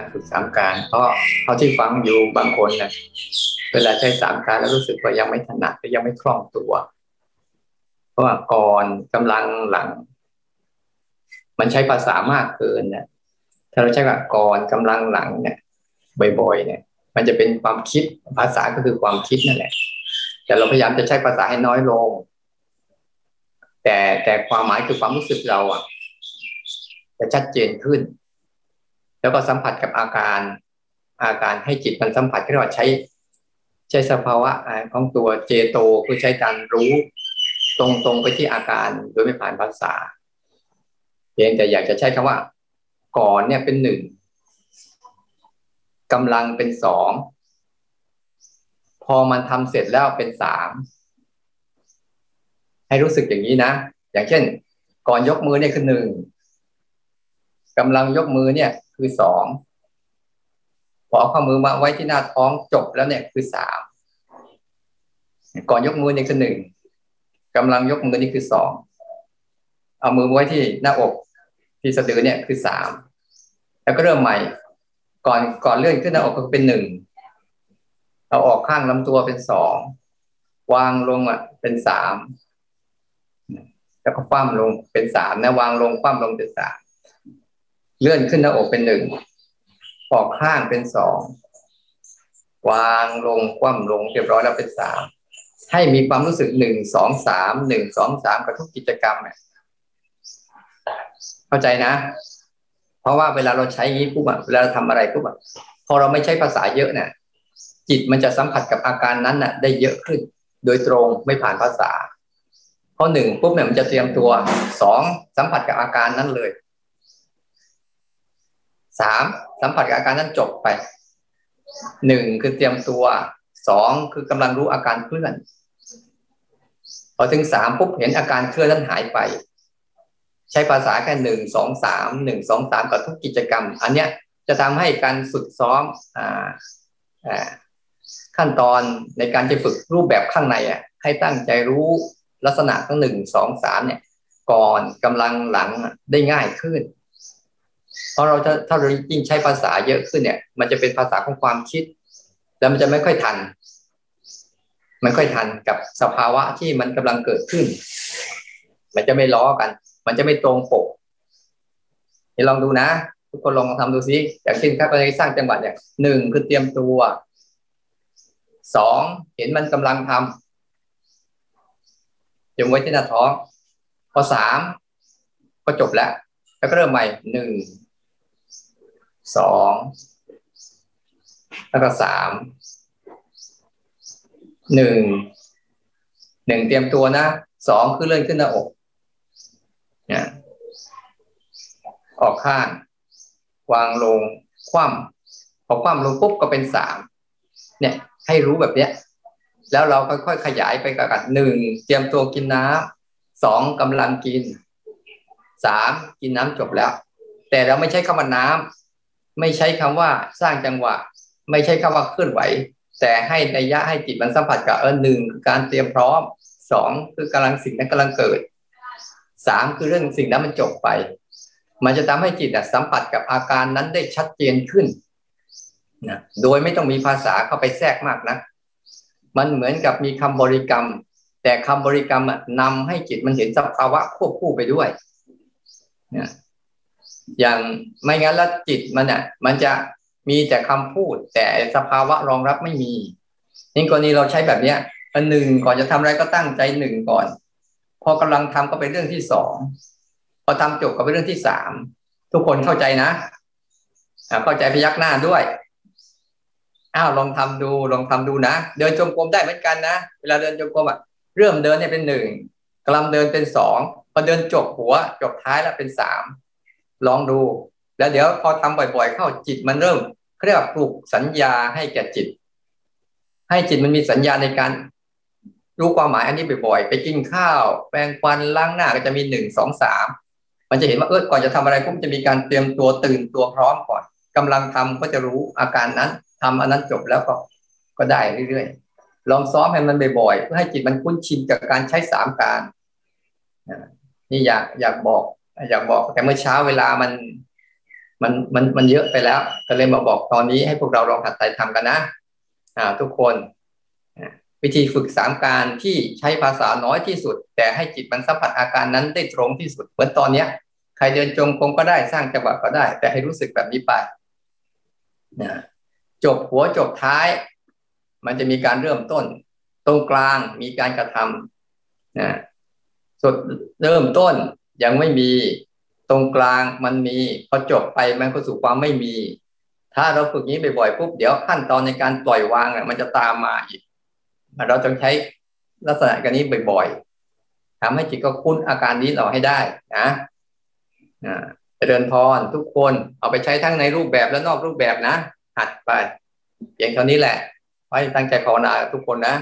การฝึกสามการเพราะเขาที่ฟังอยู่บางคนนะเวลาใช้สามการแล้วรู้สึกว่ายังไม่ถนัดหรือยังไม่คล่องตัว เพราะว่าก่อนกำลังหลัง มันใช้ภาษามากเกินเนี่ยถ้าเราใช้ว่าก่อนกำลังหลังเนี่ยบ่อยๆเนี่ย มันจะเป็นความคิดภาษาก็คือความคิดนั่นแหละ แต่เราพยายามจะใช้ภาษาให้น้อยลง แต่แต่ความหมายคือความรู้สึกเราอะจะชัดเจนขึ้น แล้วก็สัมผัสกับอาการอาการให้จิตมันสัมผัสที่เราใช้ ใช้สภาวะของตัวเจโตคือใช้การรู้ตรงๆไปที่อาการโดยไม่ผ่านภาษาเพียงแต่อยากจะใช้คำว่า ก่อนเนี่ยเป็นหนึ่งกำลังเป็นสองพอมันทำเสร็จแล้วเป็นสามให้รู้สึกอย่างนี้นะ อย่างเช่น ก่อนยกมือเนี่ยคือหนึ่งกำลังยกมือเนี่ย คือสองพอเอาข้อมือมาไว้ที่หน้าท้องจบแล้วเนี่ยคือสามก่อนยกมือนี่คือหนึ่งกำลังยกมือนี่คือสองเอามือไว้ที่หน้าอกที่สะดือเนี่ยคือสามแล้วก็เริ่มใหม่ ก่อนก่อนเลื่อนขึ้นหน้าอกก็เป็นหนึ่งเอาออกข้างลำตัวเป็นสองวางลงอะเป็นสามแล้วก็คว่ำลงเป็นสามนะวางลงคว่ำลงเป็นสาม เลื่อนขึ้นหน้าอกเป็นหนึ่งออกข้างเป็นสองวางลงคว่ำลงเรียบร้อยแล้วเป็นสามให้มีความรู้สึกหนึ่งสองสามหนึ่งสองสามกับทุกกิจกรรมเนี่ยเข้าใจนะ เพราะว่าเวลาเราใช้งี้ปุ๊บอะเวลาเราทำอะไรปุ๊บอะพอเราไม่ใช้ภาษาเยอะเนี่ยจิตมันจะสัมผัสกับอาการนั้นน่ะ ได้เยอะขึ้น โดยตรงไม่ผ่านภาษาเพราะหนึ่งปุ๊บเนี่ยมันจะเตรียมตัวสองสัมผัสกับอาการนั้นเลย สามสัมผัสกับอาการนั้นจบไปหนึ่งคือเตรียมตัวสองคือกำลังรู้อาการเคลื่อนพอถึงสามปุ๊บเห็นอาการเคลื่อนนั้นหายไป ใช้ภาษาแค่หนึ่งสองสามหนึ่งสองสามกับทุกกิจกรรม อันเนี้ยจะทำให้การฝึกซ้อมอ่าอ่าขั้นตอนในการจะฝึกรูปแบบข้างในอะให้ตั้งใจรู้ลักษณะทั้งหนึ่งสองสามเนี่ย ก่อนกำลังหลังได้ง่ายขึ้น เพราะเราถ้าถ้าเรายิ่งใช้ภาษาเยอะขึ้นเนี่ย มันจะเป็นภาษาของความคิด แล้วมันจะไม่ค่อยทันมันค่อยทันกับสภาวะที่มันกำลังเกิดขึ้น มันจะไม่ล้อกัน มันจะไม่ตรงปกเดี๋ยวลองดูนะ ทุกคนลองทำดูซิอย่างเช่นครับในสร้างจังหวะเนี่ยหนึ่งคือเตรียมตัวสองเห็นมันกำลังทำจงไว้ที่หน้าท้องพอสามก็จบแล้ว แล้วก็เริ่มใหม่หนึ่ง สองแล้วก็สามหนึ่งหนึ่งเตรียมตัวนะสองคือเลื่อนขึ้นหน้าอกเนี่ยออกข้าง วางลงคว่ำพอคว่ำลงปุ๊บก็เป็นสามเนี่ย ให้รู้แบบเนี้ย แล้วเราค่อยๆขยายไปกับหนึ่งเตรียมตัวกินน้ำสองกำลังกินสามกินน้ำจบแล้ว แต่เราไม่ใช้คำว่าน้ำ ไม่ใช้คำว่าสร้างจังหวะ ไม่ใช่คำว่าเคลื่อนไหว แต่ให้ในยะให้จิตมันสัมผัสกับเออหนึ่งการเตรียมพร้อมสองคือกำลังสิ่งนั้นกำลังเกิดสามคือเรื่องสิ่งนั้นมันจบไป มันจะทำให้จิตสัมผัสกับอาการนั้นได้ชัดเจนขึ้นนะโดยไม่ต้องมีภาษาเข้าไปแทรกมากนะมันเหมือนกับมีคำบริกรรม แต่คำบริกรรมนำให้จิตมันเห็นสภาวะควบคู่ไปด้วยนะ อย่างไม่งั้นแล้วจิตมันเนี่ยมันจะมีแต่คำพูด แต่สภาวะรองรับไม่มีนี่กรณีเราใช้แบบเนี้ยอันหนึ่งก่อนจะทำอะไรก็ตั้งใจหนึ่งก่อน พอกำลังทำก็เป็นเรื่องที่สองพอทำจบก็เป็นเรื่องที่สามทุกคนเข้าใจนะเข้าใจพยักหน้าด้วยอ้าวลองทำดูลองทำดูนะ เดินจงกรมได้เหมือนกันนะเวลาเดินจงกรมอะเริ่มเดินเนี่ยเป็นหนึ่งกำลังเดินเป็นสองพอเดินจบหัวจบท้ายแล้วเป็นสาม ลองดู แล้วเดี๋ยวพอทำบ่อย ๆ เข้าจิตมันเริ่มเรียกว่าปลุกสัญญาให้แก่จิต ให้จิตมันมีสัญญาในการรู้ความหมายอันนี้บ่อยๆ ไปกินข้าว แปรงฟันล้างหน้าก็จะมีหนึ่งสองสามมันจะเห็นว่าเออก่อนจะทำอะไรปุ๊บจะมีการเตรียมตัวตื่นตัวพร้อมก่อนกำลังทำก็จะรู้อาการนั้นทำอันนั้นจบแล้วก็ก็ได้เรื่อยๆลองซ้อมให้มันบ่อยๆเพื่อให้จิตมันคุ้นชินกับการใช้สามการนี่อยากอยากบอก อยากบอกแต่เมื่อเช้าเวลามันมันมันมันเยอะไปแล้ว ก็เลยมาบอกตอนนี้ให้พวกเราลองหัดใจทำกันนะอ่าทุกคนวิธีฝึกสามการที่ใช้ภาษาน้อยที่สุด แต่ให้จิตมันสัมผัสอาการนั้นได้ตรงที่สุดเหมือนตอนเนี้ย ใครเดินจงกรมก็ได้สร้างจังหวะก็ได้ แต่ให้รู้สึกแบบนี้ไปนะจบหัวจบท้าย มันจะมีการเริ่มต้น ตรงกลางมีการกระทำนะสุดเริ่มต้น ยังไม่มีตรงกลางมันมีพอจบไปมันก็สู่ความไม่มี ถ้าเราฝึกนี้บ่อยๆปุ๊บเดี๋ยวขั้นตอนในการปล่อยวางอะมันจะตามมาอีกเราต้องใช้ลักษณะการนี้บ่อยๆทำให้จิตก็คุ้นอาการนี้เราให้ได้นะเจริญพรทุกคนเอาไปใช้ทั้งในรูปแบบและนอกรูปแบบนะหัดไปเพียงเท่านี้แหละไว้ตั้งใจภาวนาทุกคนนะ